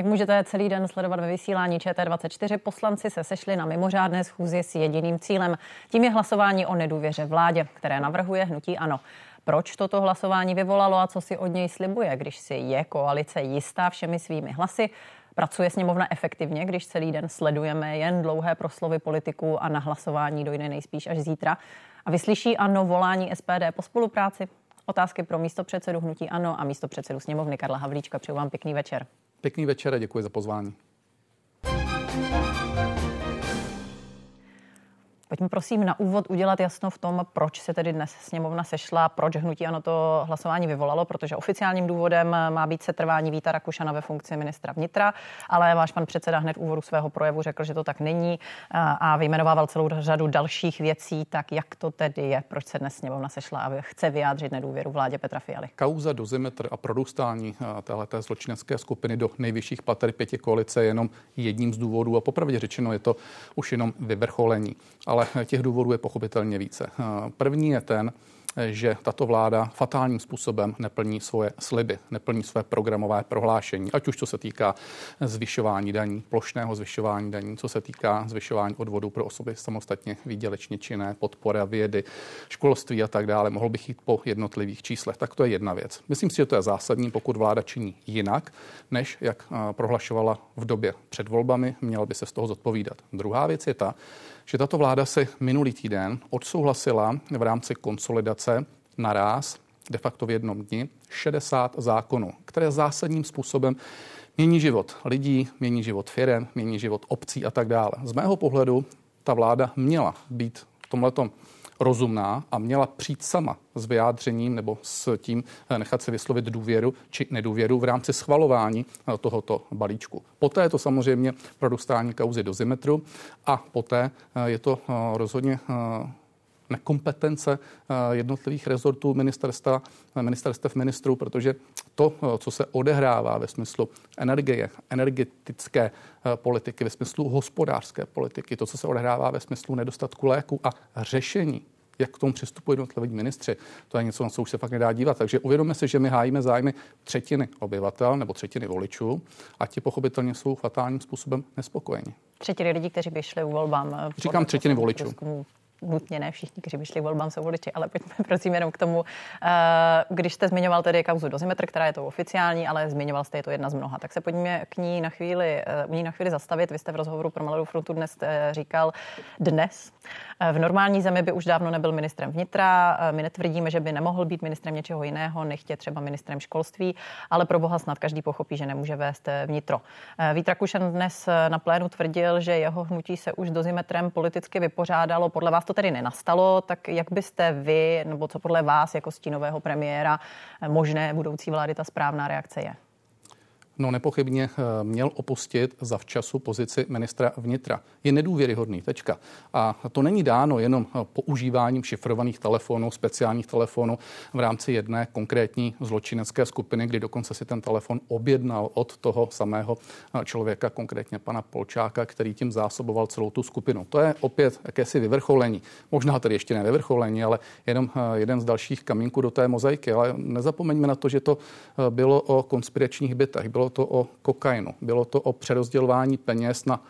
Jak můžete celý den sledovat ve vysílání ČT24, poslanci se sešli na mimořádné schůzi s jediným cílem. Tím je hlasování o nedůvěře vládě, které navrhuje hnutí ANO. Proč toto hlasování vyvolalo a co si od něj slibuje, když si je koalice jistá všemi svými hlasy? Pracuje sněmovna efektivně, když celý den sledujeme jen dlouhé proslovy politiků a na hlasování dojde nejspíš až zítra? A vyslyší ANO volání SPD po spolupráci? Otázky pro místo předsedu Hnutí Ano a místo předsedu sněmovny Karla Havlíčka. Přeju vám pěkný večer. Pěkný večer a děkuji za pozvání. Pojďme prosím na úvod udělat jasno v tom, proč se tedy dnes sněmovna sešla, proč hnutí ano to hlasování vyvolalo, protože oficiálním důvodem má být setrvání Víta Rakušana ve funkci ministra vnitra, ale váš pan předseda hned v úvodu svého projevu řekl, že to tak není a vyjmenovával celou řadu dalších věcí. Tak jak to tedy je, proč se dnes sněmovna sešla a chce vyjádřit nedůvěru vládě Petra Fialy? Kauza dozimetr a prodůstání téhleté zločinecké skupiny do nejvyšších pater pěti koalice je jenom jedním z důvodů a popravdě řečeno je to už jenom vyvrcholení. Ale ale těch důvodů je pochopitelně více. První je ten, že tato vláda fatálním způsobem neplní svoje sliby, neplní své programové prohlášení, ať už co se týká zvyšování daní, plošného zvyšování daní, co se týká zvyšování odvodů pro osoby samostatně výdělečně činné, podpora vědy, školství a tak dále. Mohl bych jít po jednotlivých číslech. Tak to je jedna věc. Myslím si, že to je zásadní, pokud vláda činí jinak, než jak prohlašovala v době před volbami, měla by se z toho zodpovídat. Druhá věc je ta, že tato vláda si minulý týden odsouhlasila v rámci konsolidace naráz, de facto v jednom dni, 60 zákonů, které zásadním způsobem mění život lidí, mění život firm, mění život obcí a tak dále. Z mého pohledu ta vláda měla být v tomhletom rozumná a měla přijít sama s vyjádřením nebo s tím eh, nechat se vyslovit důvěru či nedůvěru v rámci schvalování eh, tohoto balíčku. Poté je to samozřejmě prodostání kauzy do zimetru a poté eh, je to rozhodně nekompetence jednotlivých rezortů ministerstva, ministerstev ministrů, protože to, co se odehrává ve smyslu energie, energetické politiky, ve smyslu hospodářské politiky, to, co se odehrává ve smyslu nedostatku léku a řešení jak k tomu přistupují jednotliví ministři. To je něco, na co už se fakt nedá dívat. Takže uvědomme si, že my hájíme zájmy třetiny obyvatel nebo třetiny voličů a ti pochopitelně jsou fatálním způsobem nespokojeni. Třetiny lidí, kteří by šli u volbám. Říkám třetiny voličů nutně ne všichni, kteří by šli volbám, jsou voliči, ale pojďme prosím jenom k tomu, eh, když jste zmiňoval tedy kauzu dozimetr, která je to oficiální, ale zmiňoval jste, je to jedna z mnoha, tak se pojďme k ní na chvíli, eh, u ní na chvíli zastavit. Vy jste v rozhovoru pro Mladou frontu dnes eh, říkal dnes. V normální zemi by už dávno nebyl ministrem vnitra. My netvrdíme, že by nemohl být ministrem něčeho jiného, nechtě třeba ministrem školství, ale pro boha snad každý pochopí, že nemůže vést vnitro. Vít Rakušan dnes na plénu tvrdil, že jeho hnutí se už dozimetrem politicky vypořádalo. Podle vás to tedy nenastalo, tak jak byste vy, nebo co podle vás jako stínového premiéra možné budoucí vlády ta správná reakce je? No nepochybně eh, měl opustit za včasu pozici ministra vnitra. Je nedůvěryhodný, tečka. A to není dáno jenom eh, používáním šifrovaných telefonů, speciálních telefonů v rámci jedné konkrétní zločinecké skupiny, kdy dokonce si ten telefon objednal od toho samého eh, člověka, konkrétně pana Polčáka, který tím zásoboval celou tu skupinu. To je opět jakési vyvrcholení. Možná tedy ještě ne vyvrcholení, ale jenom jeden z dalších kamínků do té mozaiky. Ale nezapomeňme na to, že to bylo o konspiračních bytech. Bylo to o kokainu, bylo to o přerozdělování peněz na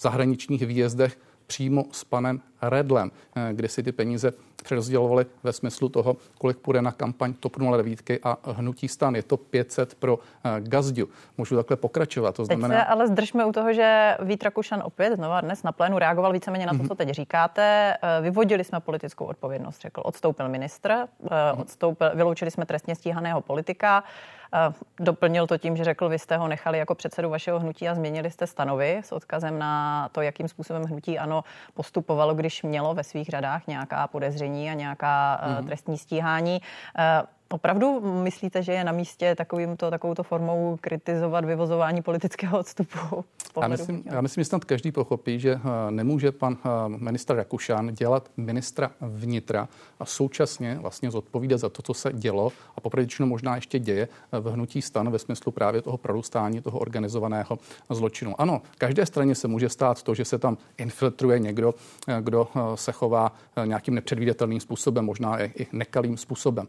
zahraničních výjezdech přímo s panem Redlem, eh, kde si ty peníze přerozdělovali ve smyslu toho, kolik půjde na kampaň TOP 09 a hnutí stan. Je to 500 pro eh, Gazdu. Můžu takhle pokračovat. To znamená... Teď se ale zdržme u toho, že Vít Rakušan opět znova dnes na plénu reagoval víceméně na to, mm-hmm. co teď říkáte. Eh, vyvodili jsme politickou odpovědnost, řekl. Odstoupil ministr, mm-hmm. odstoupil, vyloučili jsme trestně stíhaného politika. Doplnil to tím, že řekl, vy jste ho nechali jako předsedu vašeho hnutí a změnili jste stanovy s odkazem na to, jakým způsobem hnutí ano postupovalo, když mělo ve svých řadách nějaká podezření a nějaká mm-hmm. trestní stíhání. Opravdu myslíte, že je na místě takovýmto, takovouto formou kritizovat vyvozování politického odstupu? Já myslím, já myslím, že snad každý pochopí, že eh, nemůže pan eh, ministr Rakušan dělat ministra vnitra a současně vlastně zodpovídat za to, co se dělo a popravdě možná ještě děje eh, v hnutí stan ve smyslu právě toho prorůstání toho organizovaného zločinu. Ano, každé straně se může stát to, že se tam infiltruje někdo, kdo se chová nějakým nepředvídatelným způsobem, možná i nekalým způsobem.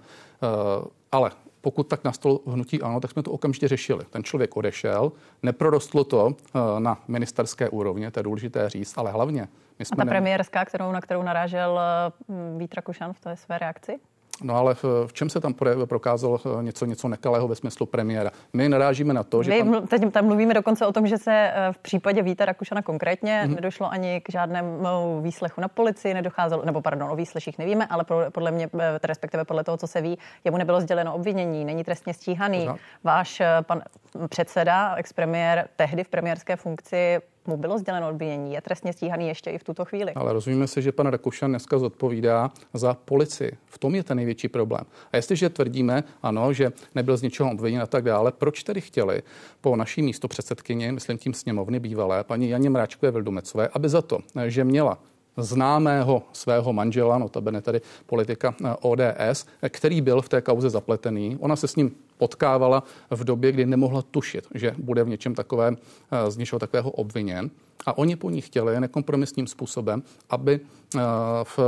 Ale pokud tak nastalo hnutí ano, tak jsme to okamžitě řešili. Ten člověk odešel, neprorostlo to eh, na ministerské úrovně, to je důležité říct, ale hlavně my jsme A ta ne... premiérská, kterou, na kterou narážel eh, Vít Rakušan v té své reakci? No ale v, v čem se tam prokázalo eh, něco, něco nekalého ve smyslu premiéra? My narážíme na to, že... Vy, pan... teď tam mluvíme dokonce o tom, že se eh, v případě Víta Rakušana konkrétně mm-hmm. nedošlo ani k žádnému výslechu na policii, nedocházelo, nebo pardon, o výsleších nevíme, ale podle mě, eh, respektive podle toho, co se ví, jemu nebylo sděleno obvinění, není trestně stíhaný. Pořád. Váš pan předseda, expremiér, tehdy v premiérské funkci mu bylo sděleno obvinění, je trestně stíhaný ještě i v tuto chvíli. Ale rozumíme si, že pan Rakušan dneska zodpovídá za policii. V tom je ten největší problém. A jestliže tvrdíme, ano, že nebyl z ničeho obviněn a tak dále, proč tedy chtěli po naší místo předsedkyni, myslím tím sněmovny bývalé, paní Janě Mráčkové Vildumecové, aby za to, že měla známého svého manžela, notabene tedy politika eh, ODS, který byl v té kauze zapletený. Ona se s ním potkávala v době, kdy nemohla tušit, že bude v něčem takovém, eh, z něčeho takového obviněn. A oni po ní chtěli nekompromisním způsobem, aby uh,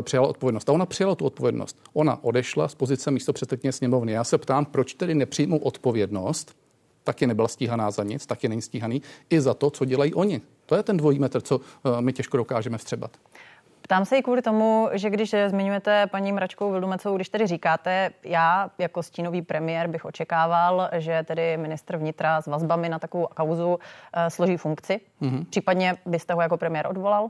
přijala odpovědnost. A ona přijala tu odpovědnost. Ona odešla z pozice místo předsedkyně sněmovny. Já se ptám, proč tedy nepřijmou odpovědnost, taky nebyla stíhaná za nic, taky není stíhaný, i za to, co dělají oni. To je ten dvojí metr, co my těžko dokážeme vstřebat. Ptám se i kvůli tomu, že když zmiňujete paní Mračkou Vildumecovou, když tedy říkáte, já jako stínový premiér bych očekával, že tedy ministr vnitra s vazbami na takovou kauzu uh, složí funkci. Mm-hmm. Případně byste ho jako premiér odvolal?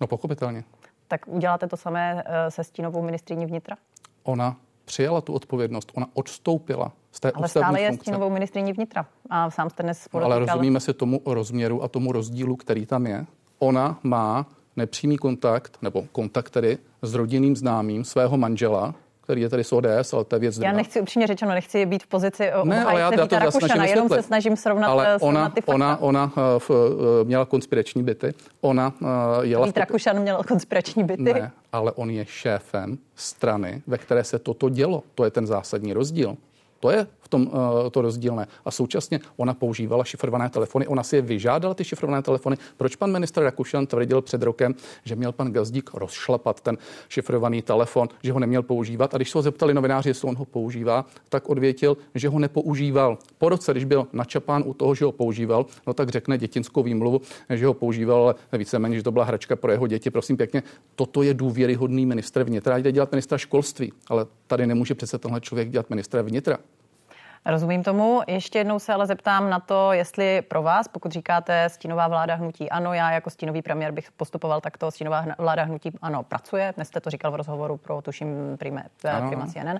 No pochopitelně. Tak uděláte to samé uh, se stínovou ministriní vnitra? Ona přijala tu odpovědnost, ona odstoupila z té Ale stále je stínovou ministriní vnitra. A sám jste dnes podotýkal... Ale rozumíme si tomu rozměru a tomu rozdílu, který tam je. Ona má nepřímý kontakt, nebo kontakt tedy s rodinným známým svého manžela, který je tady z ODS, ale to je věc Já nechci upřímně řečeno, nechci být v pozici ne, ale já, já to Rakušana, jenom se snažím srovnat, ale ona, srovnat ty fakta. Ona, ona eh, v, eh, měla konspirační byty, ona uh, jela... Vít Rakušan měl konspirační byty. Ne, ale on je šéfem strany, ve které se toto dělo. To je ten zásadní rozdíl. To je v tom uh, to rozdílné. A současně ona používala šifrované telefony, ona si je vyžádala ty šifrované telefony. Proč pan ministr Rakušan tvrdil před rokem, že měl pan Gazdík rozšlapat ten šifrovaný telefon, že ho neměl používat? A když se ho zeptali novináři, jestli on ho používá, tak odvětil, že ho nepoužíval. Po roce, když byl načapán u toho, že ho používal, no tak řekne dětinskou výmluvu, že ho používal, ale víceméně, že to byla hračka pro jeho děti. Prosím pěkně, toto je důvěryhodný ministr vnitra. Jde dělat ministra školství, ale tady nemůže přece tenhle člověk dělat ministra vnitra. Rozumím tomu. Ještě jednou se ale zeptám na to, jestli pro vás, pokud říkáte stínová vláda hnutí ano, já jako stínový premiér bych postupoval takto, stínová vláda hnutí ano pracuje, dnes jste to říkal v rozhovoru pro tuším Prima, Prima CNN,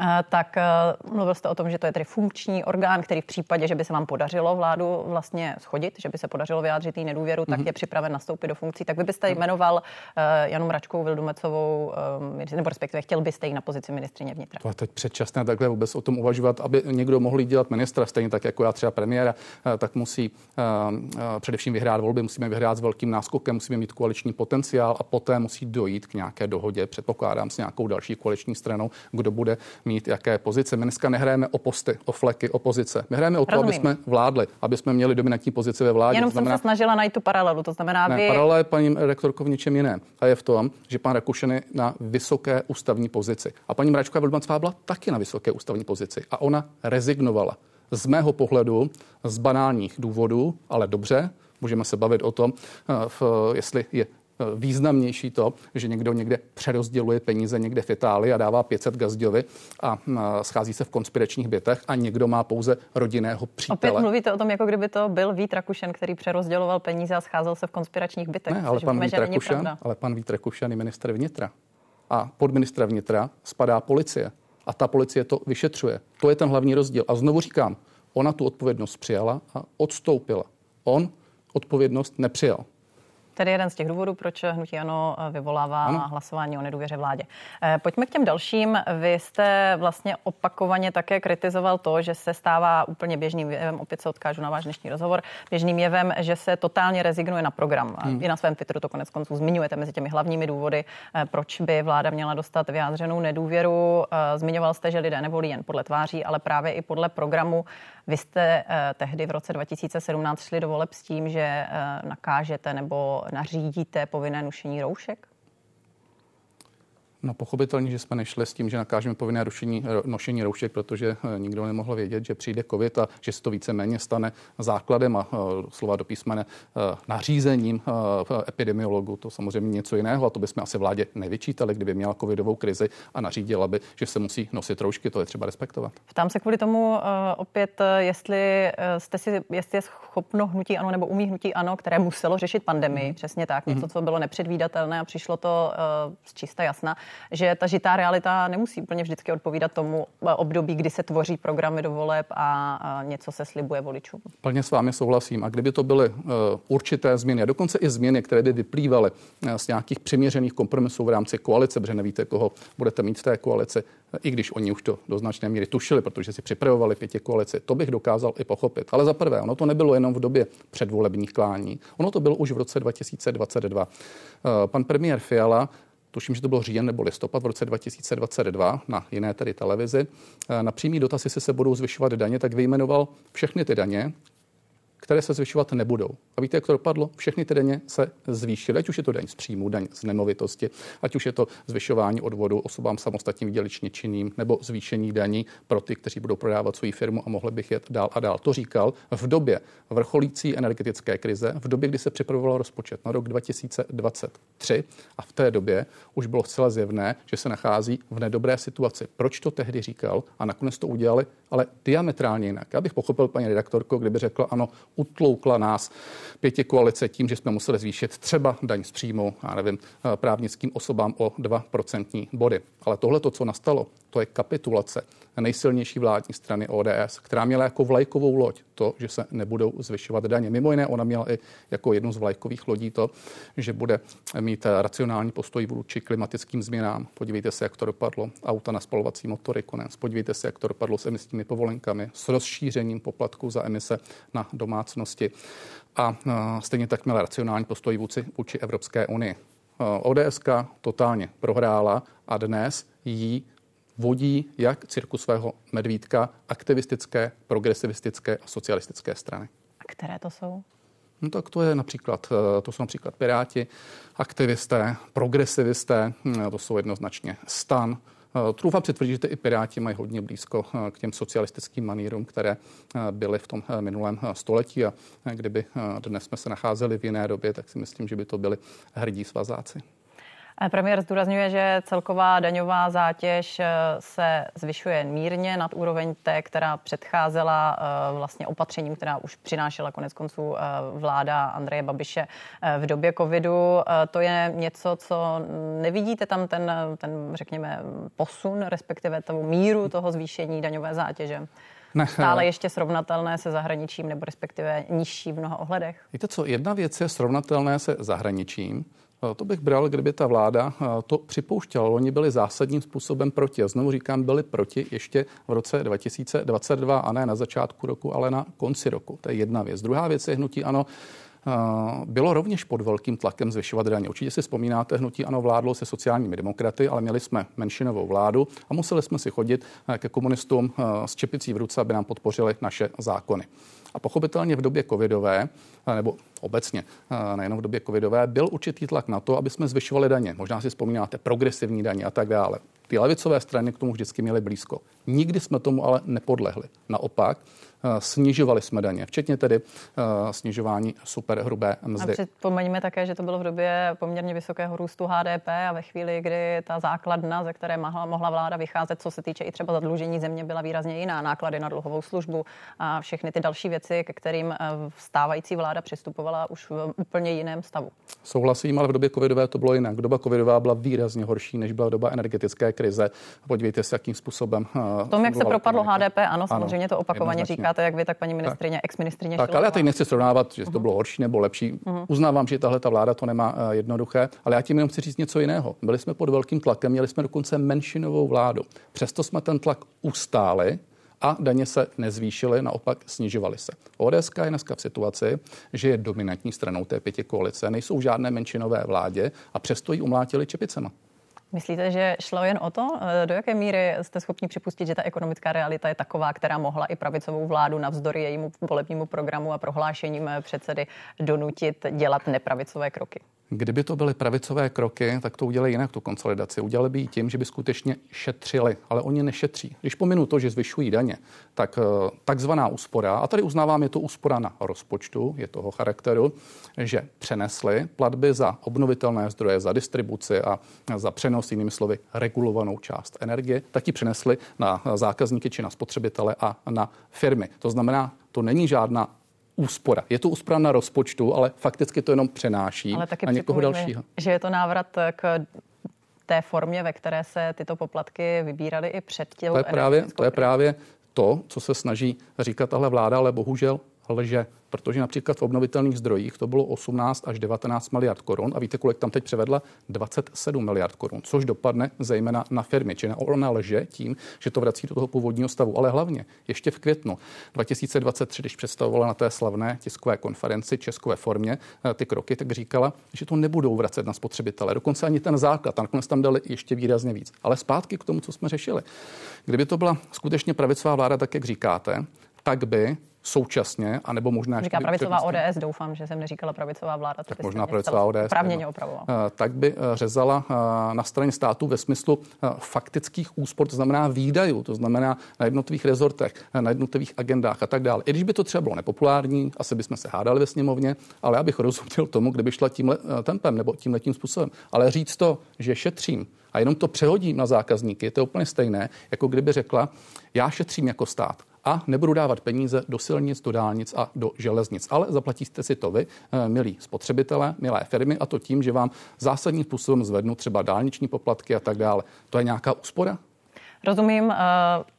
eh, tak eh, mluvil jste o tom, že to je tedy funkční orgán, který v případě, že by se vám podařilo vládu vlastně schodit, že by se podařilo vyjádřit jí nedůvěru, tak mm-hmm. je připraven nastoupit do funkcí. Tak vy byste mhm. jmenoval Janu Mračkou Vildumecovou, nebo respektive chtěl byste jí na pozici ministrině vnitra. To je teď předčasné takhle vůbec o tom uvažovat, aby někdo mohl jít dělat ministra, stejně tak jako já třeba premiéra, eh, tak musí eh, eh, především vyhrát volby, musíme vyhrát s velkým náskokem, musíme mít koaliční potenciál a poté musí dojít k nějaké dohodě, předpokládám s nějakou další koaliční stranou, kdo bude mít jaké pozice. My dneska nehrajeme o posty, o fleky, o pozice. My hrajeme o to, Rozumím. aby jsme vládli, aby jsme měli dominantní pozici ve vládě. Jenom znamená... jsem se snažila najít tu paralelu, to znamená, ne, vy... Paralela je paní rektorko v něčem jiném. A je v tom, že pan Rakušen je na vysoké ústavní pozici. A paní Mračková Vildmancová byla taky na vysoké ústavní pozici. A ona rezignovala. Z mého pohledu z banálních důvodů, ale dobře, můžeme se bavit o tom, eh, jestli je eh, významnější to, že někdo někde přerozděluje peníze někde v Itálii a dává 500 gazděvi a eh, schází se v konspiračních bytech a někdo má pouze rodinného přítele. Opět mluvíte o tom, jako kdyby to byl Vít Rakušen, který přerozděloval peníze a scházel se v konspiračních bytech. Ne, ale pan, víme, Vít Rakušen, ale pan Vít Rakušen je minister vnitra. A pod ministra vnitra spadá policie a ta policie to vyšetřuje. To je ten hlavní rozdíl. A znovu říkám, ona tu odpovědnost přijala a odstoupila. On odpovědnost nepřijal. Tedy jeden z těch důvodů, proč hnutí ano vyvolává ano. hlasování o nedůvěře vládě. Eh, pojďme k těm dalším. Vy jste vlastně opakovaně také kritizoval to, že se stává úplně běžným jevem, opět se odkážu na váš dnešní rozhovor, běžným jevem, že se totálně rezignuje na program. Hmm. I na svém Twitteru to konec konců zmiňujete mezi těmi hlavními důvody, eh, proč by vláda měla dostat vyjádřenou nedůvěru. Eh, zmiňoval jste, že lidé nevolí jen podle tváří, ale právě i podle programu. Vy jste tehdy v roce 2017 šli do voleb s tím, že nakážete nebo nařídíte povinné nošení roušek? No pochopitelně, že jsme nešli s tím, že nakážeme povinné rušení, nošení roušek, protože eh, nikdo nemohl vědět, že přijde covid a že se to víceméně stane základem a uh, slova do písmene uh, nařízením epidemiologu. To samozřejmě něco jiného a to bychom asi vládě nevyčítali, kdyby měla covidovou krizi a nařídila by, že se musí nosit roušky. To je třeba respektovat. Ptám se kvůli tomu opět, jestli jste si, jestli je schopno hnutí ano nebo umí hnutí ano, které muselo řešit pandemii, mm. přesně tak, něco, mhm. co bylo nepředvídatelné a přišlo to z čista jasna že ta žitá realita nemusí úplně vždycky odpovídat tomu eh, období, kdy se tvoří programy do voleb a, něco se slibuje voličům. Plně s vámi souhlasím. A kdyby to byly uh, určité změny, a dokonce i změny, které by vyplývaly uh, z nějakých přiměřených kompromisů v rámci koalice, protože nevíte, koho budete mít v té koalici, i když oni už to do značné míry tušili, protože si připravovali pětě koalici, to bych dokázal i pochopit. Ale za prvé, ono to nebylo jenom v době předvolebních klání, ono to bylo už v roce 2022. Pan premiér Fiala tuším, že to bylo říjen nebo listopad v roce 2022 na jiné tedy televizi, eh, na přímý dotaz, jestli se budou zvyšovat daně, tak vyjmenoval všechny ty daně, které se zvyšovat nebudou. A víte, jak to dopadlo? Všechny ty daně se zvýšily, ať už je to daň z příjmu, daň z nemovitosti, ať už je to zvyšování odvodu osobám samostatně výdělečně činným, nebo zvýšení daní pro ty, kteří budou prodávat svou firmu a mohli bych jet dál a dál. To říkal v době vrcholící energetické krize, v době, kdy se připravoval rozpočet na rok 2023 a v té době už bylo zcela zjevné, že se nachází v nedobré situaci. Proč to tehdy říkal a nakonec to udělali, ale diametrálně jinak. Já bych pochopil, paní redaktorko, kdyby řekla, ano, utloukla nás pěti koalice tím, že jsme museli zvýšit třeba daň z příjmu, já nevím, eh, právnickým osobám o 2% body. Ale tohle, to, co nastalo, to je kapitulace nejsilnější vládní strany ODS, která měla jako vlajkovou loď to, že se nebudou zvyšovat daně. Mimo jiné, ona měla i jako jednu z vlajkových lodí to, že bude mít racionální postoj vůči klimatickým změnám. Podívejte se, jak to dopadlo. Auta na spalovací motory konec. Podívejte se, jak to dopadlo s emisními povolenkami, s rozšířením poplatku za emise na domácnosti. A stejně tak měla racionální postoj vůči, vůči Evropské unii. ODS totálně prohrála a dnes jí vodí jak cirkusového medvídka aktivistické, progresivistické a socialistické strany. A které to jsou? No tak to je například, eh, to jsou například Piráti, aktivisté, progresivisté, hm, to jsou jednoznačně stan, eh, Trůfám přitvrdit, že i Piráti mají hodně blízko eh, k těm socialistickým manírům, které byly v tom minulém století a kdyby dnes jsme se nacházeli v jiné době, tak si myslím, že by to byli hrdí svazáci. Premiér zdůrazňuje, že celková daňová zátěž eh, se zvyšuje mírně nad úroveň té, která předcházela eh, vlastně opatřením, která už přinášela konec konců eh, vláda Andreje Babiše v době covidu. To je něco, co nevidíte tam ten, ten řekněme, posun, respektive tu míru toho zvýšení daňové zátěže? Ne. Stále ještě srovnatelné se zahraničím, nebo respektive nižší v mnoha ohledech? Víte co, jedna věc je srovnatelné se zahraničím, Eh, to bych bral, kdyby ta vláda eh, to připouštěla. Oni byli zásadním způsobem proti. A znovu říkám, byli proti ještě v roce 2022 a ne na začátku roku, ale na konci roku. To je jedna věc. Druhá věc je hnutí ano, eh, bylo rovněž pod velkým tlakem zvyšovat daně. Určitě si vzpomínáte, hnutí ano vládlo se sociálními demokraty, ale měli jsme menšinovou vládu a museli jsme si chodit ke komunistům s čepicí v ruce, aby nám podpořili naše zákony. A pochopitelně v době covidové, nebo obecně, nejenom v době covidové, byl určitý tlak na to, aby jsme zvyšovali daně. Možná si vzpomínáte progresivní daně a tak dále. Ty levicové strany k tomu vždycky měly blízko. Nikdy jsme tomu ale nepodlehli. Naopak, Eh, snižovali jsme daně, včetně tedy eh, snižování superhrubé mzdy. A připomeňme také, že to bylo v době poměrně vysokého růstu HDP a ve chvíli, kdy ta základna, ze které mohla, vláda vycházet, co se týče i třeba zadlužení země, byla výrazně jiná. Náklady na dluhovou službu a všechny ty další věci, ke kterým eh, stávající vláda přistupovala už v úplně jiném stavu. Souhlasím, ale v době covidové to bylo jinak. Doba covidová byla výrazně horší, než byla doba energetické krize. Podívejte se, jakým způsobem. V tom, jak se propadlo HDP, ano, samozřejmě ano, to opakovaně říká říkáte, jak vy, tak paní ministrině, ex-ministrině. Tak, ale já teď nechci srovnávat, že to bylo horší nebo lepší. Uh-huh. Uznávám, že tahle ta vláda to nemá uh, jednoduché, ale já tím jenom chci říct něco jiného. Byli jsme pod velkým tlakem, měli jsme dokonce menšinovou vládu. Přesto jsme ten tlak ustáli a daně se nezvýšily, naopak snižovaly se. ODS je dneska v situaci, že je dominantní stranou té pěti koalice, nejsou žádné menšinové vládě a přesto ji umlátili čepicema. Myslíte, že šlo jen o to? Eh, do jaké míry jste schopni připustit, že ta ekonomická realita je taková, která mohla i pravicovou vládu navzdory jejímu volebnímu programu a prohlášením předsedy donutit dělat nepravicové kroky? Kdyby to byly pravicové kroky, tak to udělají jinak, tu konsolidaci. Udělali by ji tím, že by skutečně šetřili, ale oni nešetří. Když pominu to, že zvyšují daně, tak eh, takzvaná úspora, a tady uznávám, je to úspora na rozpočtu, je toho charakteru, že přenesli platby za obnovitelné zdroje, za distribuci a za přenos, jinými slovy, regulovanou část energie, tak ji přenesli na zákazníky či na spotřebitele a na firmy. To znamená, to není žádná úspora. Je to úspora na rozpočtu, ale fakticky to jenom přenáší ale taky na někoho dalšího. Že je to návrat k té formě, ve které se tyto poplatky vybíraly i před těm. To je právě, to je právě to, co se snaží říkat tahle vláda, ale bohužel lže protože například v obnovitelných zdrojích to bylo 18 až 19 miliard korun a víte, kolik tam teď převedla? 27 miliard korun, což dopadne zejména na firmy. Či ona lže tím, že to vrací do toho původního stavu. Ale hlavně ještě v květnu 2023, když představovala na té slavné tiskové konferenci českové formě eh, ty kroky, tak říkala, že to nebudou vracet na spotřebitele. Dokonce ani ten základ, nakonec tam dali ještě výrazně víc. Ale zpátky k tomu, co jsme řešili. Kdyby to byla skutečně pravicová vláda, tak jak říkáte, tak by současně, anebo možná Říká pravicová ODS, doufám, že jsem neříkala pravicová vláda. Tak možná pravicová ODS. Právně. Eh, tak by eh, řezala eh, na straně státu ve smyslu faktických úspor, to znamená výdajů, to znamená na jednotlivých rezortech, na jednotlivých agendách a tak dále. I když by to třeba bylo nepopulární, asi bychom se hádali ve sněmovně, ale já bych rozuměl tomu, kdyby šla tímhle tempem nebo tímhle tím způsobem. Ale říct to, že šetřím, a jenom to přehodím na zákazníky, to je úplně stejné, jako kdyby řekla, já šetřím jako stát a nebudu dávat peníze do silnic, do dálnic a do železnic. Ale zaplatíte si to vy, eh, milí spotřebitelé, milé firmy, a to tím, že vám zásadním způsobem zvednu třeba dálniční poplatky a tak dále. To je nějaká úspora? Rozumím uh,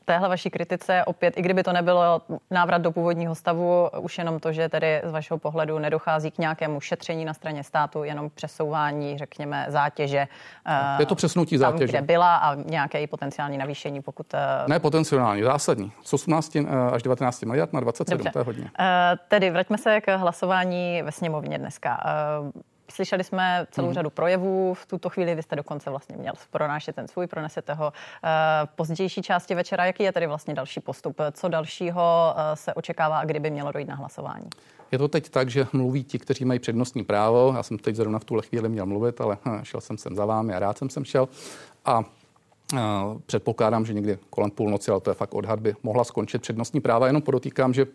téhle vaší kritice. Opět, i kdyby to nebylo návrat do původního stavu, už jenom to, že tedy z vašeho pohledu nedochází k nějakému šetření na straně státu, jenom přesouvání, řekněme, zátěže. Uh, Je to přesunutí tam, zátěže. kde byla a nějaké i potenciální navýšení, pokud... Uh... Ne potenciální, zásadní. Z 18 až 19 miliard na 27, Dobře. to je hodně. Uh, tedy vraťme se k hlasování ve sněmovně dneska. Slyšeli jsme celou mm. řadu projevů. V tuto chvíli vy jste dokonce vlastně měl pronášet ten svůj, pronesete ho v pozdější části večera. Jaký je tedy vlastně další postup? Co dalšího eh, se očekává a kdyby mělo dojít na hlasování? Je to teď tak, že mluví ti, kteří mají přednostní právo. Já jsem teď zrovna v tuhle chvíli měl mluvit, ale hm, šel jsem sem za vámi a rád jsem sem šel. A eh, Předpokládám, že někdy kolem půlnoci, ale to je fakt odhad, by mohla skončit přednostní práva. Jenom podotýkám, že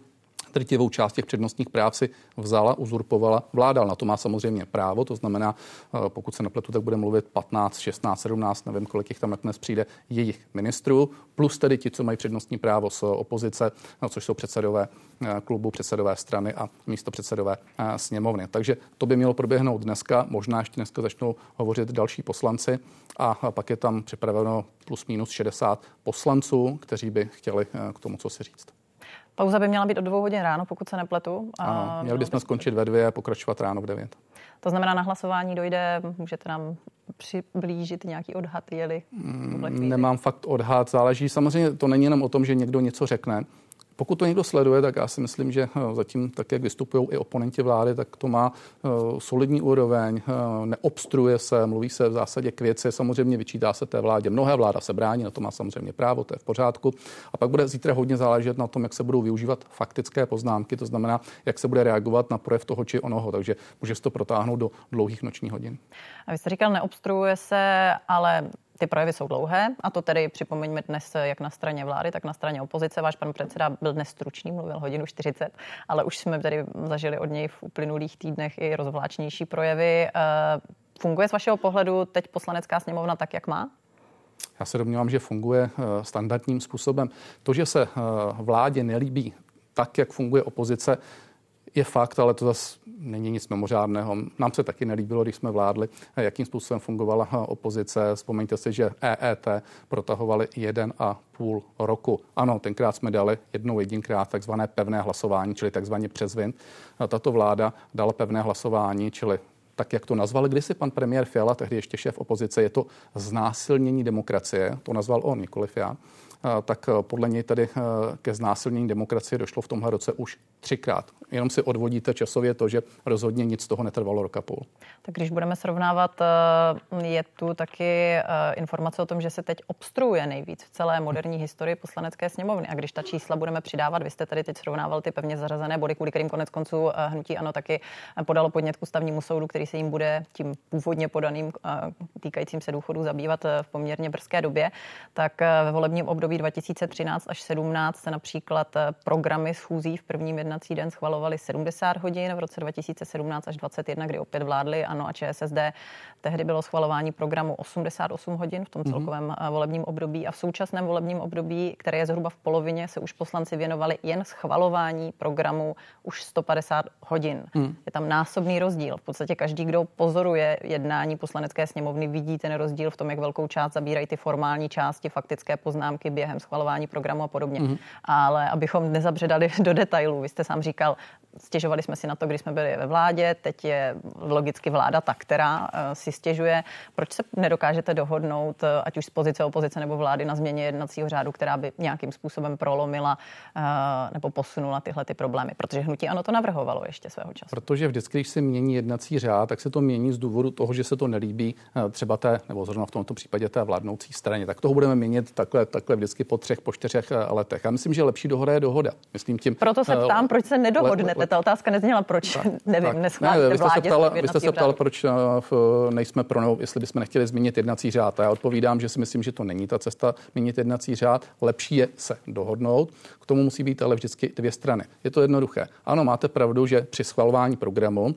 drtivou část těch přednostních práv si vzala, uzurpovala vláda. Na to má samozřejmě právo, to znamená, eh, pokud se nepletu, tak bude mluvit 15, 16, 17, nevím, kolik jich tam nakonec přijde, jejich ministrů, plus tedy ti, co mají přednostní právo z opozice, no, což jsou předsedové eh, klubu, předsedové strany a místo předsedové eh, sněmovny. Takže to by mělo proběhnout dneska, možná ještě dneska začnou hovořit další poslanci a pak je tam připraveno plus minus 60 poslanců, kteří by chtěli k tomu, co si říct. Pauza by měla být od dvou hodin ráno, pokud se nepletu. Ano, měli bychom skončit ve dvě a pokračovat ráno v devět. To znamená, na hlasování dojde, můžete nám přiblížit nějaký odhad, jeli? Mm, nemám fakt odhad, záleží. Samozřejmě to není jenom o tom, že někdo něco řekne. Pokud to někdo sleduje, tak já si myslím, že eh, zatím, tak jak vystupují i oponenti vlády, tak to má uh, solidní úroveň, uh, neobstruuje se, mluví se v zásadě k věci, samozřejmě vyčítá se té vládě. Mnohé vláda se brání, na to má samozřejmě právo, to je v pořádku. A pak bude zítra hodně záležet na tom, jak se budou využívat faktické poznámky, to znamená, jak se bude reagovat na projev toho či onoho. Takže může se to protáhnout do dlouhých nočních hodin. A vy jste říkal, neobstruuje se, ale ty projevy jsou dlouhé a to tedy připomeňme dnes jak na straně vlády, tak na straně opozice. Váš pan předseda byl dnes stručný, mluvil hodinu 40, ale už jsme tady zažili od něj v uplynulých týdnech i rozvláčnější projevy. Eh, funguje z vašeho pohledu teď poslanecká sněmovna tak, jak má? Já se domnívám, že funguje eh, standardním způsobem. To, že se eh, vládě nelíbí tak, jak funguje opozice, je fakt, ale to zase není nic mimořádného. Nám se taky nelíbilo, když jsme vládli, jakým způsobem fungovala opozice. Vzpomeňte si, že EET protahovali jeden a půl roku. Ano, tenkrát jsme dali jednou jedinkrát takzvané pevné hlasování, čili takzvaně přezvin. Tato vláda dala pevné hlasování, čili tak jak to nazval kdysi pan premiér Fiala, tehdy ještě šéf opozice, je to znásilnění demokracie, to nazval on, nikoliv já tak podle něj tedy ke znásilnění demokracie došlo v tomhle roce už třikrát. Jenom si odvodíte časově to, že rozhodně nic z toho netrvalo roka půl. Tak když budeme srovnávat, eh, je tu taky eh, informace o tom, že se teď obstruuje nejvíc v celé moderní historii poslanecké sněmovny. A když ta čísla budeme přidávat, vy jste tady teď srovnával ty pevně zařazené body, kvůli kterým konec konců eh, hnutí ano taky podalo podnět k ústavnímu soudu, který se jim bude tím původně podaným týkajícím se důchodu zabývat v poměrně brzké době, tak ve volebním období 2013 až 17 se například programy schůzí v prvním jednací den schvalovaly 70 hodin, v roce 2017 až 21, kdy opět vládly ANO a ČSSD. Tehdy bylo schvalování programu 88 hodin v tom mhm. celkovém mm-hmm. volebním období a v současném volebním období, které je zhruba v polovině, se už poslanci věnovali jen schvalování programu už 150 hodin. Mm. Je tam násobný rozdíl. V podstatě každý, kdo pozoruje jednání poslanecké sněmovny, vidí ten rozdíl v tom, jak velkou část zabírají ty formální části, faktické poznámky během schvalování programu a podobně. Mm. Ale abychom nezabředali do detailů, vy jste sám říkal, stěžovali jsme si na to, když jsme byli ve vládě, teď je logicky vláda ta, která eh, si stěžuje. Proč se nedokážete dohodnout, eh, ať už z pozice opozice nebo vlády, na změně jednacího řádu, která by nějakým způsobem prolomila eh, nebo posunula tyhle ty problémy? Protože hnutí ano to navrhovalo ještě svého času. Protože vždycky, když se mění jednací řád, tak se to mění z důvodu toho, že se to nelíbí třeba té, nebo zrovna v tomto případě té vládnoucí straně. Tak toho budeme měnit takhle, takhle vždycky po třech, po čtyřech letech. Já myslím, že lepší dohoda je dohoda. Myslím tím. Proto se ptám, proč se nedohodnete. Ta otázka nezněla, proč, tak, nevím, tak. neschválíte ne, vy jste se ptala, vy jste se ptala, proč nejsme pro, nebo jestli bychom nechtěli změnit jednací řád. A já odpovídám, že si myslím, že to není ta cesta měnit jednací řád. Lepší je se dohodnout. K tomu musí být ale vždycky dvě strany. Je to jednoduché. Ano, máte pravdu, že při schvalování programu uh,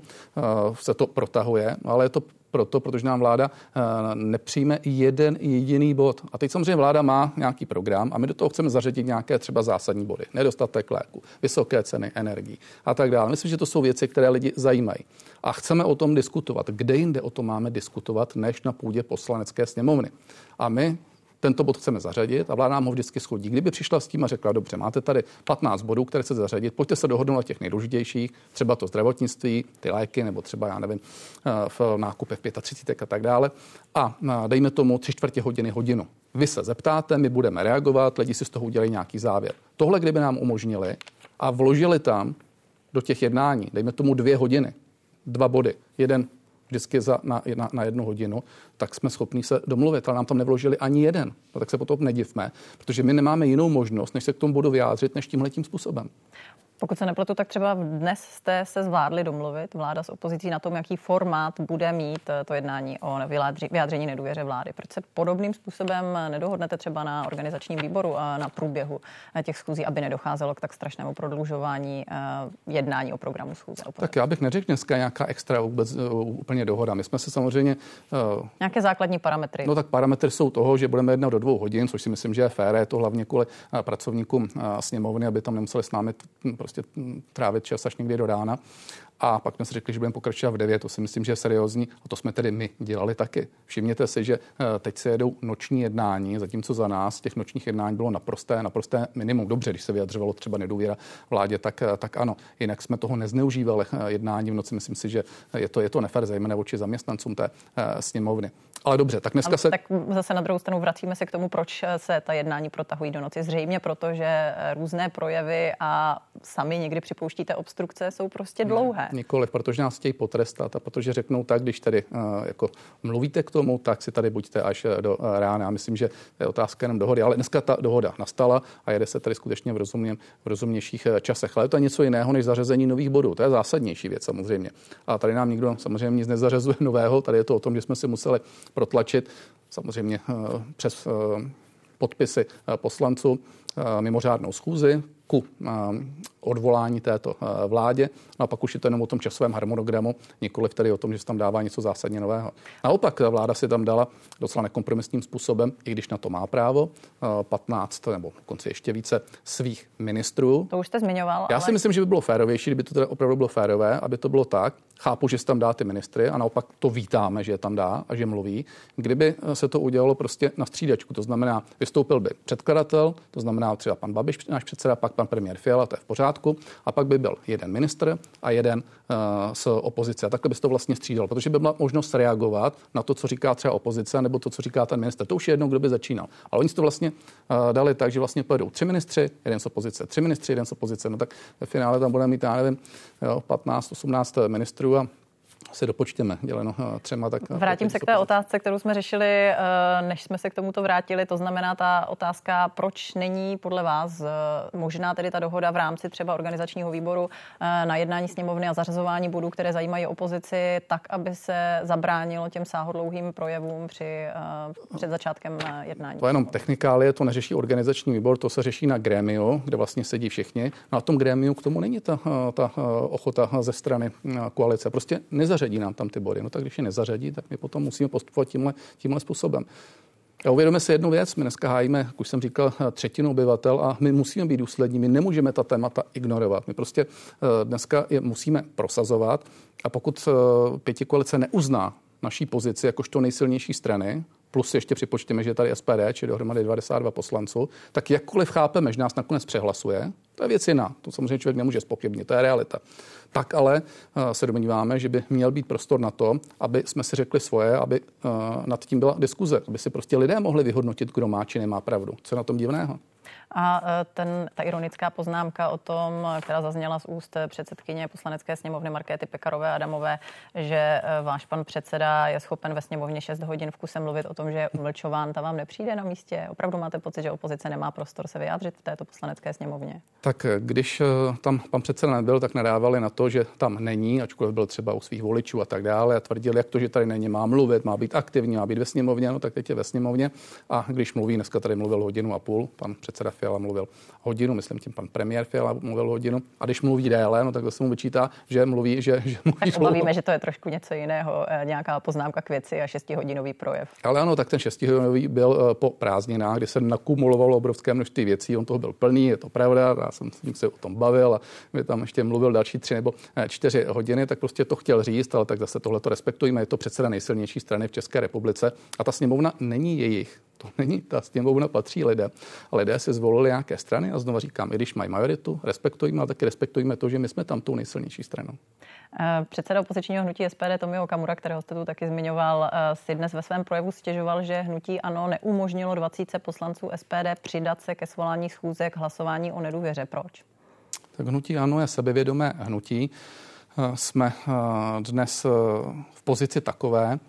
se to protahuje, ale je to proto, protože nám vláda eh, nepřijme jeden jediný bod. A teď samozřejmě vláda má nějaký program a my do toho chceme zařadit nějaké třeba zásadní body. Nedostatek léku, vysoké ceny energií a tak dále. Myslím, že to jsou věci, které lidi zajímají. A chceme o tom diskutovat. Kde jinde o tom máme diskutovat, než na půdě poslanecké sněmovny? A my tento bod chceme zařadit a vláda nám ho vždycky schodí. Kdyby přišla s tím a řekla, dobře, máte tady 15 bodů, které chcete zařadit, pojďte se dohodnout na těch nejdůležitějších, třeba to zdravotnictví, ty léky, nebo třeba, já nevím, eh, v nákupech 35 a tak dále. A eh, dejme tomu tři čtvrtě hodiny, hodinu. Vy se zeptáte, my budeme reagovat, lidi si z toho udělají nějaký závěr. Tohle, kdyby nám umožnili a vložili tam do těch jednání, dejme tomu dvě hodiny, dva body. Jeden vždycky za, na, na, na jednu hodinu, tak jsme schopni se domluvit, ale nám tam nevložili ani jeden. No, tak se potom nedivme, protože my nemáme jinou možnost, než se k tomu budu vyjádřit, než tímhle tím způsobem. Pokud se nepletu, tak třeba dnes jste se zvládli domluvit vláda s opozicí na tom, jaký formát bude mít eh, to jednání o vyjádření nedůvěře vlády. Proč se podobným způsobem nedohodnete třeba na organizačním výboru a na průběhu eh, těch schůzí, aby nedocházelo k tak strašnému prodlužování eh, jednání o programu schůze? Tak já bych neřekl dneska nějaká extra vůbec úplně dohoda. My jsme se samozřejmě... Nějaké základní parametry. No tak parametry jsou toho, že budeme jednat do dvou hodin, což si myslím, že je fér. Je to hlavně kvůli pracovníkům sněmovny, aby tam nemuseli s námi prostě trávit čas až někdy do rána. A pak jsme si řekli, že budeme pokračovat v 9. To si myslím, že je seriózní. A to jsme tedy my dělali taky. Všimněte si, že eh, teď se jedou noční jednání, zatímco za nás těch nočních jednání bylo naprosté, naprosté minimum. Dobře, když se vyjadřovalo třeba nedůvěra vládě, tak, eh, tak ano. Jinak jsme toho nezneužívali eh, jednání v noci. Myslím si, že je to, je to nefér, zejména vůči zaměstnancům té sněmovny. Ale dobře, tak dneska Ale se. Tak zase na druhou stranu vracíme se k tomu, proč se ta jednání protahují do noci. Zřejmě proto, že různé projevy a sami někdy připouštíte obstrukce jsou prostě dlouhé. Nikoliv, protože nás chtějí potrestat a protože řeknou tak, když tady uh, jako mluvíte k tomu, tak si tady buďte až eh, do uh, rána. Já myslím, že to je otázka jenom dohody, ale dneska ta dohoda nastala a jede se tady skutečně v, rozumně, v rozumnějších časech. Ale to je něco jiného než zařazení nových bodů. To je zásadnější věc samozřejmě. A tady nám nikdo samozřejmě nic nezařazuje nového. Tady je to o tom, že jsme si museli protlačit samozřejmě přes podpisy poslanců mimořádnou schůzi ku odvolání této eh, vládě. No a pak už je to jenom o tom časovém harmonogramu, nikoli tedy o tom, že se tam dává něco zásadně nového. Naopak eh, vláda si tam dala docela nekompromisním způsobem, i když na to má právo, 15 eh, nebo dokonce ještě více svých ministrů. To už jste zmiňoval. Já ale... si myslím, že by bylo férovější, kdyby to teda opravdu bylo férové, aby to bylo tak. Chápu, že se tam dá ty ministry a naopak to vítáme, že je tam dá a že mluví. Kdyby se to udělalo prostě na střídačku, to znamená, vystoupil by předkladatel, to znamená třeba pan Babiš, náš předseda, pak pan premiér Fiala, to je v pořádku, a pak by byl jeden ministr a jeden uh, z opozice. A takhle by se to vlastně střídalo, protože by byla možnost reagovat na to, co říká třeba opozice, nebo to, co říká ten minister. To už je jedno, kdo by začínal. Ale oni si to vlastně uh, dali tak, že vlastně pojedou tři ministři, jeden z opozice, tři ministři, jeden z opozice. No tak ve finále tam budeme mít, já nevím, jo, 15, 18 ministrů a se dopočteme děleno eh, třema. Tak eh, Vrátím se k té otázce, kterou jsme řešili, eh, než jsme se k tomuto vrátili. To znamená ta otázka, proč není podle vás možná tedy ta dohoda v rámci třeba organizačního výboru na jednání sněmovny a zařazování bodů, které zajímají opozici, tak, aby se zabránilo těm sáhodlouhým projevům při, před začátkem jednání. To je jenom technikálie, to neřeší organizační výbor, to se řeší na grémiu, kde vlastně sedí všichni. No a tom grémiu k tomu není ta, ta ochota ze strany koalice. Prostě nezařadí nezařadí nám tam ty body. No tak když je nezařadí, tak my potom musíme postupovat tímhle, tímhle způsobem. A uvědomíme si jednu věc, my dneska hájíme, jak už jsem říkal, třetinu obyvatel a my musíme být důslední, my nemůžeme ta témata ignorovat. My prostě eh, dneska je musíme prosazovat a pokud eh, pěti koalice neuzná naší pozici jakožto nejsilnější strany, plus ještě připočteme, že je tady SPD, či dohromady 92 poslanců, tak jakkoliv chápeme, že nás nakonec přehlasuje, to je věc jiná. To samozřejmě člověk nemůže spochybnit, to je realita. Tak ale eh, se domníváme, že by měl být prostor na to, aby jsme si řekli svoje, aby eh, nad tím byla diskuze, aby si prostě lidé mohli vyhodnotit, kdo má či nemá pravdu. Co je na tom divného? A e, ten, ta ironická poznámka o tom, která zazněla z úst předsedkyně poslanecké sněmovny Markéty Pekarové Adamové, že e, váš pan předseda je schopen ve sněmovně 6 hodin v kuse mluvit o tom, že je umlčován, ta vám nepřijde na místě? Opravdu máte pocit, že opozice nemá prostor se vyjádřit v této poslanecké sněmovně? Tak e, když tam pan předseda nebyl, tak nadávali na to, že tam není, ačkoliv byl třeba u svých voličů a tak dále a tvrdili, jak to, že tady není, má mluvit, má být aktivní, má být ve sněmovně, no tak teď je ve sněmovně. A když mluví, dneska tady mluvil hodinu a půl, pan předseda Fiala mluvil hodinu, myslím tím pan premiér Fiala mluvil hodinu. A když mluví déle, no tak to se mu vyčítá, že mluví, že, že mluví Tak obavíme, že to je trošku něco jiného, eh, nějaká poznámka k věci a šestihodinový projev. Ale ano, tak ten šestihodinový byl eh, po prázdninách, kdy se nakumulovalo obrovské množství věcí, on toho byl plný, je to pravda, já jsem s ním se o tom bavil a my tam ještě mluvil další tři nebo eh, čtyři hodiny, tak prostě to chtěl říct, ale tak zase tohle to respektujeme, je to předseda nejsilnější strany v České republice a ta sněmovna není jejich. To není, ta sněmovna patří lidem. A lidé si zvolili nějaké strany a znovu říkám, i když mají majoritu, respektujeme, ale taky respektujeme to, že my jsme tam tou nejsilnější stranou. Eh, předseda opozičního hnutí SPD Tomio Kamura, kterého jste tu taky zmiňoval, eh, si dnes ve svém projevu stěžoval, že hnutí ANO neumožnilo 20 poslanců SPD přidat se ke svolání schůze k hlasování o nedůvěře. Proč? Tak hnutí ANO je sebevědomé hnutí. Eh, jsme dnes v pozici takové,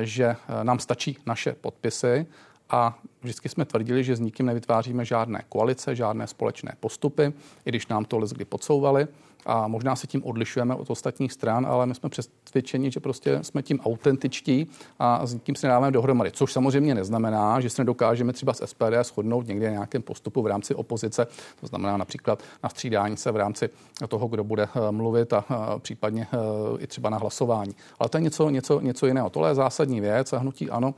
že nám stačí naše podpisy a vždycky jsme tvrdili, že s nikým nevytváříme žádné koalice, žádné společné postupy, i když nám to lidi podsouvali a možná se tím odlišujeme od ostatních stran, ale my jsme přesvědčeni, že prostě jsme tím autentičtí a s tím se dáváme dohromady. Což samozřejmě neznamená, že se nedokážeme třeba s SPD shodnout někde na nějakém postupu v rámci opozice, to znamená například na střídání se v rámci toho, kdo bude eh, mluvit a eh, případně eh, i třeba na hlasování. Ale to je něco, něco, něco jiného. Tohle je zásadní věc a hnutí ano,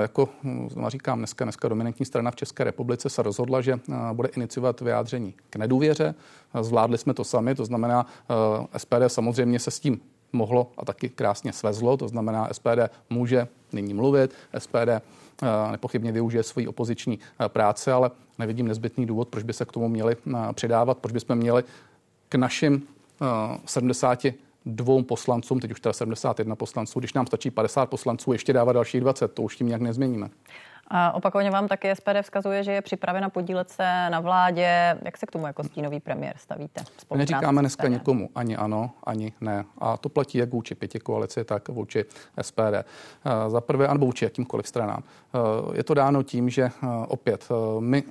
jako hm, říkám, dneska, dneska dominantní strana v České republice se rozhodla, že bude iniciovat vyjádření k nedůvěře. Zvládli jsme to sami, to znamená, eh, SPD samozřejmě se s tím mohlo a taky krásně svezlo, to znamená, SPD může nyní mluvit, SPD eh, nepochybně využije svoji opoziční eh, práce, ale nevidím nezbytný důvod, proč by se k tomu měli přidávat, proč bychom měli k našim 70 dvou poslancům, teď už teda 71 poslanců, když nám stačí 50 poslanců, ještě dávat dalších 20, to už tím nějak nezměníme. A opakovaně vám taky SPD vzkazuje, že je připravena podílet se na vládě. Jak se k tomu jako stínový premiér stavíte? Neříkáme dneska někomu ani ano, ani ne. A to platí jak vůči pěti koalici, tak vůči SPD. Eh, za prvé, anebo vůči jakýmkoliv stranám. Eh, je to dáno tím, že eh, opět my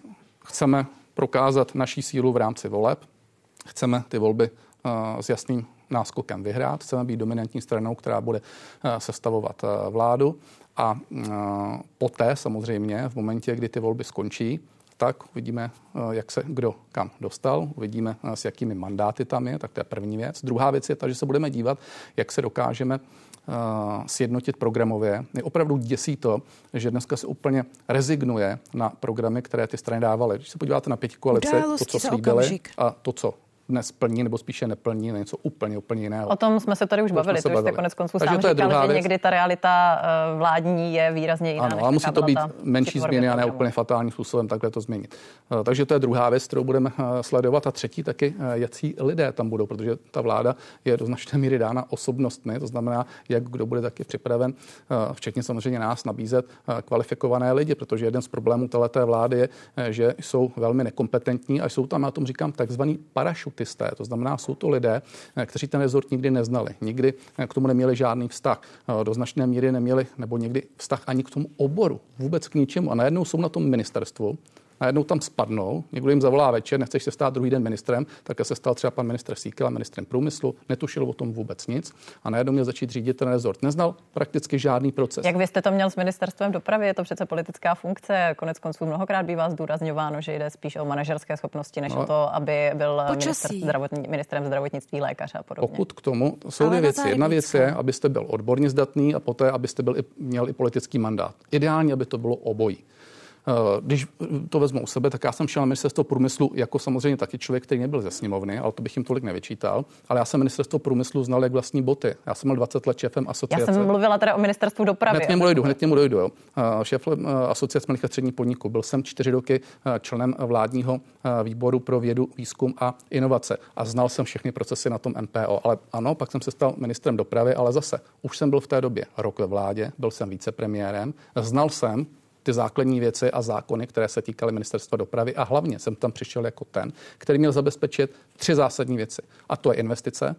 chceme prokázat naší sílu v rámci voleb. Chceme ty volby s jasným náskokem vyhrát. Chceme být dominantní stranou, která bude sestavovat vládu. A poté samozřejmě, v momentě, kdy ty volby skončí, tak uvidíme, jak se kdo kam dostal, uvidíme, s jakými mandáty tam je, tak to je první věc. Druhá věc je ta, že se budeme dívat, jak se dokážeme sjednotit programově. Je opravdu děsí to, že dneska se úplně rezignuje na programy, které ty strany dávaly. Když se podíváte na pěti koalice, to, co slíbili a to, co dnes plní nebo spíše neplní něco úplně, úplně jiného. O tom jsme se tady už bavili, to už jste konec konců sám to je říkal, že někdy ta realita eh, vládní je výrazně jiná. Ano, ale musí to být menší změny a ne úplně fatálním způsobem takhle to změnit. Eh, takže to je druhá věc, kterou budeme eh, sledovat. A třetí taky, jaký lidé tam budou, protože ta vláda je do značné míry dána osobnostmi, to znamená, jak kdo bude taky připraven, včetně samozřejmě nás, nabízet kvalifikované lidi, protože jeden z problémů této vlády je, že jsou velmi nekompetentní a jsou tam, já tom říkám, takzvaný parašutisté. To znamená, jsou to lidé, kteří ten rezort nikdy neznali, nikdy k tomu neměli žádný vztah, do značné míry neměli nebo někdy vztah ani k tomu oboru, vůbec k ničemu. A najednou jsou na tom ministerstvu najednou tam spadnou, někdo jim zavolá večer, nechceš se stát druhý den ministrem, tak se stal třeba pan ministr Síkela ministrem průmyslu, netušil o tom vůbec nic a najednou měl začít řídit ten rezort. Neznal prakticky žádný proces. Jak vy jste to měl s ministerstvem dopravy? Je to přece politická funkce. Konec konců mnohokrát bývá zdůrazňováno, že jde spíš o manažerské schopnosti, než no, o to, aby byl minister zdravotní, ministrem zdravotnictví, lékař a podobně. Pokud k tomu jsou dvě věci. Jedna věc je, abyste byl odborně zdatný a poté, abyste byl i, měl i politický mandát. Ideálně, aby to bylo obojí. Eh, když to vezmu u sebe, tak já jsem šel na ministerstvo průmyslu jako samozřejmě taky člověk, který nebyl ze sněmovny, ale to bych jim tolik nevyčítal. Ale já jsem ministerstvo průmyslu znal jak vlastní boty. Já jsem měl 20 let šéfem asociace. Já jsem mluvila teda o ministerstvu dopravy. Hned němu dojdu, hned němu dojdu. Jo. Eh, šéf eh, asociace malých a středních podniků. Byl jsem čtyři roky členem vládního výboru pro vědu, výzkum a inovace a znal jsem všechny procesy na tom MPO. Ale ano, pak jsem se stal ministrem dopravy, ale zase už jsem byl v té době rok ve vládě, byl jsem vicepremiérem, znal jsem ty základní věci a zákony, které se týkaly ministerstva dopravy a hlavně jsem tam přišel jako ten, který měl zabezpečit tři zásadní věci. A to je investice,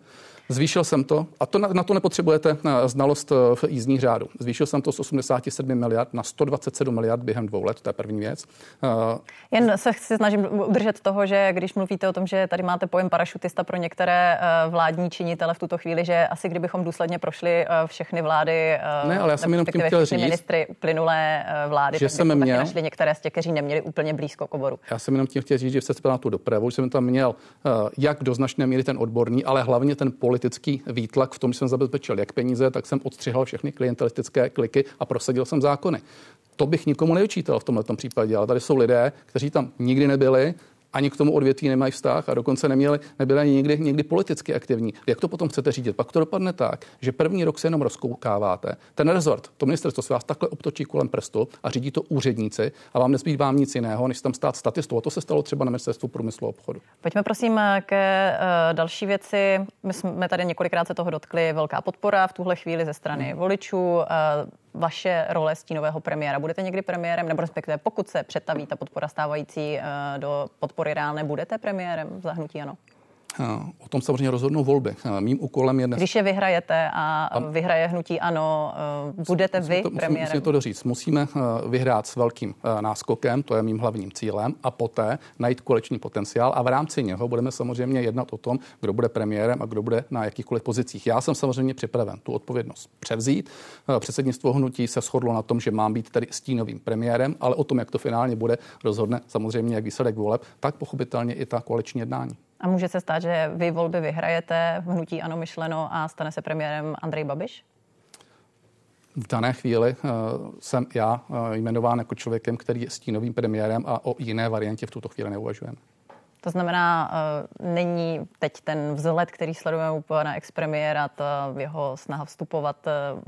Zvýšil jsem to, a to na, na to nepotřebujete eh, znalost eh, v jízdních řádu. Zvýšil jsem to z 87 miliard na 127 miliard během dvou let, to je první věc. Eh, Jen se chci snažím udržet toho, že když mluvíte o tom, že tady máte pojem parašutista pro některé vládní činitele v tuto chvíli, že asi kdybychom důsledně prošli všechny vlády, ne, ale já jsem jenom tím chtěl říct, ministry plynulé vlády, že jsem měl, našli některé z těch, kteří neměli úplně blízko k oboru. Já jsem jenom tím chtěl říct, že se na tu dopravu, že jsem tam měl jak do značné míry ten odborný, ale hlavně ten politický výtlak v tom, že jsem zabezpečil jak peníze, tak jsem odstřihal všechny klientelistické kliky a prosadil jsem zákony. To bych nikomu nevyčítal v tomto případě, ale tady jsou lidé, kteří tam nikdy nebyli, ani k tomu odvětví nemají vztah a dokonce neměli, nebyli ani někdy, někdy politicky aktivní. Jak to potom chcete řídit? Pak to dopadne tak, že první rok se jenom rozkoukáváte. Ten rezort, to ministerstvo se vás takhle obtočí kolem prstu a řídí to úředníci a vám nesmí vám nic jiného, než tam stát statistou. A to se stalo třeba na ministerstvu průmyslu a obchodu. Pojďme prosím ke uh, další věci. My jsme tady několikrát se toho dotkli. Velká podpora v tuhle chvíli ze strany hmm. voličů. Vaše role stínového premiéra? Budete někdy premiérem, nebo respektive pokud se přetaví ta podpora stávající eh, do podpory reálné, budete premiérem zahnutí ano? O tom samozřejmě rozhodnou volby. Mým úkolem je dnes... Když je vyhrajete a, a vyhraje hnutí ano, eh, budete musím vy to, premiérem? Musím, musím to doříct. Musíme eh, vyhrát s velkým eh, náskokem, to je mým hlavním cílem, a poté najít koleční potenciál a v rámci něho budeme samozřejmě jednat o tom, kdo bude premiérem a kdo bude na jakýchkoliv pozicích. Já jsem samozřejmě připraven tu odpovědnost převzít. Předsednictvo hnutí se shodlo na tom, že mám být tedy stínovým premiérem, ale o tom, jak to finálně bude, rozhodne samozřejmě jak výsledek voleb, tak pochopitelně i ta koaliční jednání. A může se stát, že vy volby vyhrajete v hnutí Ano myšleno a stane se premiérem Andrej Babiš? V dané chvíli uh, jsem já uh, jmenován jako člověkem, který je stínovým premiérem a o jiné variantě v tuto chvíli neuvažujeme. To znamená, uh, není teď ten vzhled, který sledujeme u pana expremiéra, ta jeho snaha vstupovat uh,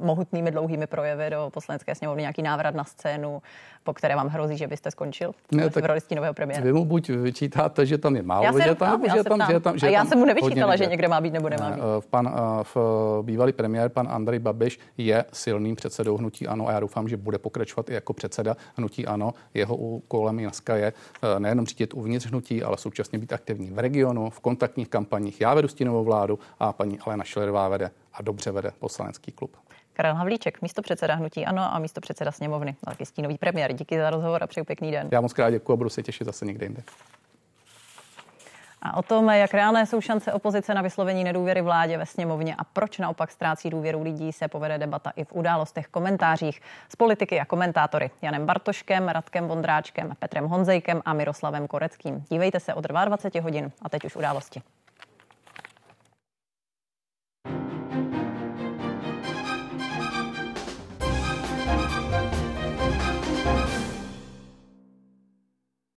mohutnými dlouhými projevy do poslanecké sněmovny, nějaký návrat na scénu, po které vám hrozí, že byste skončil ne, v roli stínového premiéra? Vy mu buď vyčítáte, že tam je málo já vidět, tam, že, tam, že, tam, že A já jsem mu nevyčítala, že někde má být nebo nemá být. V pan, v bývalý premiér, pan Andrej Babiš, je silným předsedou hnutí ANO a já doufám, že bude pokračovat i jako předseda hnutí ANO. Jeho úkolem dneska je eh, nejenom řídit uvnitř hnutí, ale současně být aktivní v regionu, v kontaktních kampaních. Já vedu stínovou vládu a paní Alena Šlerová vede a dobře vede poslanecký klub. Karel Havlíček, místo předseda Hnutí Ano a místo předseda sněmovny. Taky stínový premiér. Díky za rozhovor a přeju pěkný den. Já moc krát děkuji a budu se těšit zase někde jinde. A o tom, jak reálné jsou šance opozice na vyslovení nedůvěry vládě ve sněmovně a proč naopak ztrácí důvěru lidí, se povede debata i v událostech, komentářích z politiky a komentátory Janem Bartoškem, Radkem Vondráčkem, Petrem Honzejkem a Miroslavem Koreckým. Dívejte se od 22 hodin a teď už události.